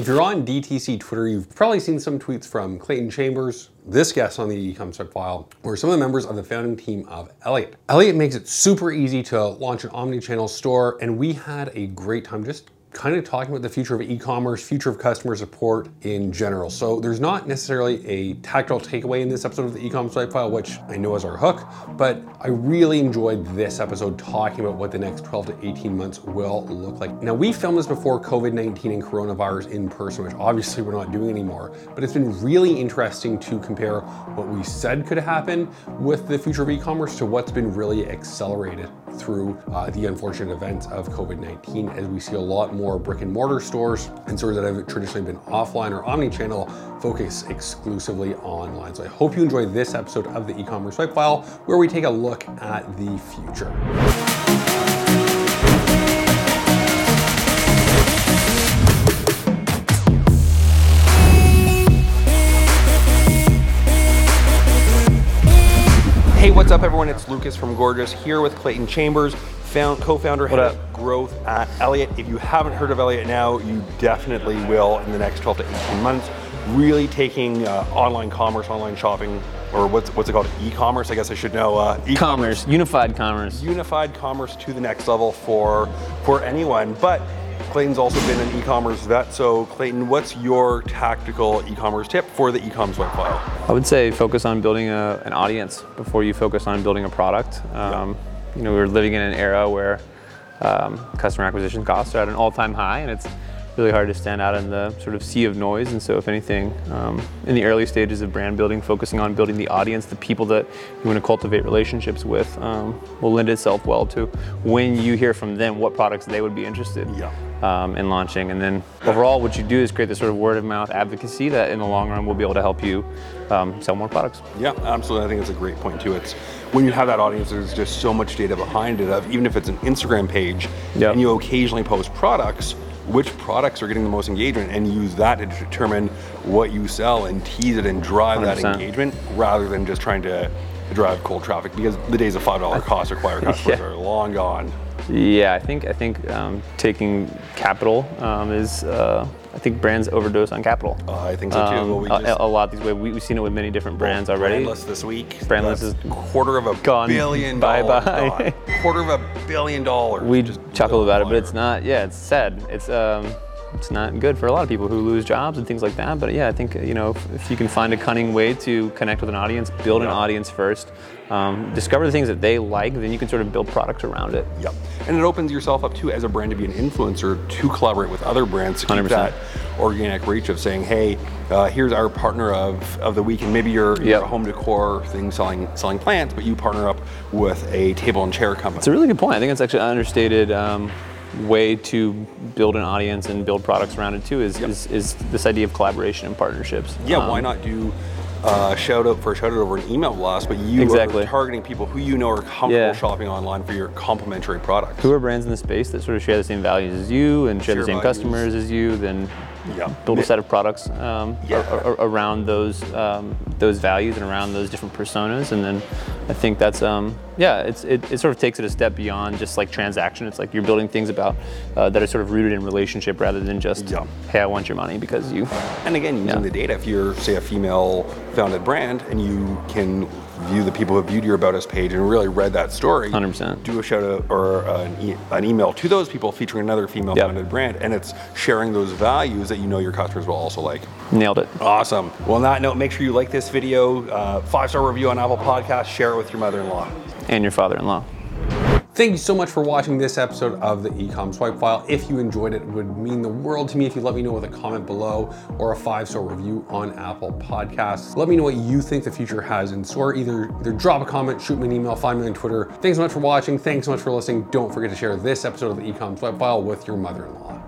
If you're on DTC Twitter, you've probably seen some tweets from Clayton Chambers, this guest on the Swipe File, or some of the members of the founding team of Elliot. Elliot makes it super easy to launch an omni-channel store, and we had a great time just kind of talking about the future of e-commerce, future of customer support in general. So there's not necessarily a tactile takeaway in this episode of the e-commerce swipe file, which I know is our hook, but I really enjoyed this episode talking about what the next 12 to 18 months will look like. Now we filmed this before COVID-19 and coronavirus in person, which obviously we're not doing anymore, but it's been really interesting to compare what we said could happen with the future of e-commerce to what's been really accelerated through uh, the unfortunate events of COVID-19 as we see a lot more brick and mortar stores and stores that have traditionally been offline or omni-channel focus exclusively online. So I hope you enjoy this episode of the e-commerce swipe file where we take a look at the future. Hey, what's up, everyone? It's Lucas from Gorgias here with Clayton Chambers, found, co-founder, head up? of growth at Elliot. If you haven't heard of Elliot now, you definitely will in the next 12 to 18 months. Really taking uh, online commerce, online shopping, or what's what's it called? E-commerce, I guess I should know. Uh, e- Commerce, unified commerce. unified commerce to the next level for for anyone. But Clayton's also been an e-commerce vet. So Clayton, what's your tactical e-commerce tip for the e-commerce swipe file? I would say focus on building a, an audience before you focus on building a product. Um, You know, we're living in an era where um, customer acquisition costs are at an all-time high, and it's really hard to stand out in the sort of sea of noise. And so, if anything, um, in the early stages of brand building, focusing on building the audience, the people that you want to cultivate relationships with, um, will lend itself well to when you hear from them what products they would be interested Yeah. Um, in launching. And then overall, what you do is create this sort of word of mouth advocacy that in the long run will be able to help you um, sell more products. Yeah, absolutely. I think it's a great point too. It's when you have that audience, there's just so much data behind it. Of even if it's an Instagram page, Yep. and you occasionally post products, which products are getting the most engagement, and use that to determine what you sell and tease it and drive that 100%. engagement, rather than just trying to drive cold traffic. Because the days of five dollar cost acquire customers Yeah. are long gone. Yeah, I think I think um, taking capital um, is. Uh, I think brands overdose on capital. Uh, I think so too. Um, Well, we a, a lot these ways. We, we've seen it with many different brands already. Brandless this week. Brandless That's is quarter of a gone. billion dollars gone. quarter of a billion dollars. we Just chuckle about it, but it's not. Yeah, it's sad. It's um, it's not good for a lot of people who lose jobs and things like that. But yeah, I think you know if, if you can find a cunning way to connect with an audience, build an Yeah. audience first, um, discover the things that they like, then you can sort of build products around it. Yep. And it opens yourself up too as a brand to be an influencer to collaborate with other brands to keep 100%. that organic reach of saying, hey, uh, here's our partner of, of the week, and maybe you're, you're a home decor thing selling selling plants, but you partner up with a table and chair company. It's a really good point. I think it's actually understated um, way to build an audience and build products around it too. Is, is, is this idea of collaboration and partnerships? yeah, Um, why not do uh, shout out for a shout out over an email blast, but you Exactly. are targeting people who you know are comfortable Yeah. shopping online for your complementary products. Who are brands in the space that sort of share the same values as you and share Share the same values. customers as you? Then Yeah. build a set of products um, Yeah. a- a- around those um, those values and around those different personas, and then I think that's um, yeah, it's it, it sort of takes it a step beyond just like transaction. It's like you're building things about uh, that are sort of rooted in relationship rather than just Yeah. hey, I want your money because you. And again, using Yeah. the data, if you're, say, a female founded brand and you can view the people who viewed your About Us page and really read that story, 100%. do a shout out or an, e- an email to those people featuring another female Yep. founded brand, and it's sharing those values that you know your customers will also like. Nailed it. Awesome. Well, on that note, make sure you like this video, uh, five star review on Apple Podcasts, share it with your mother in law. And your father-in-law. Thank you so much for watching this episode of the Ecom Swipe File. If you enjoyed it, it would mean the world to me if you let me know with a comment below or a five-star review on Apple Podcasts. Let me know what you think the future has in store. Either either drop a comment, shoot me an email, find me on Twitter. Thanks so much for watching. Thanks so much for listening. Don't forget to share this episode of the Ecom Swipe File with your mother-in-law.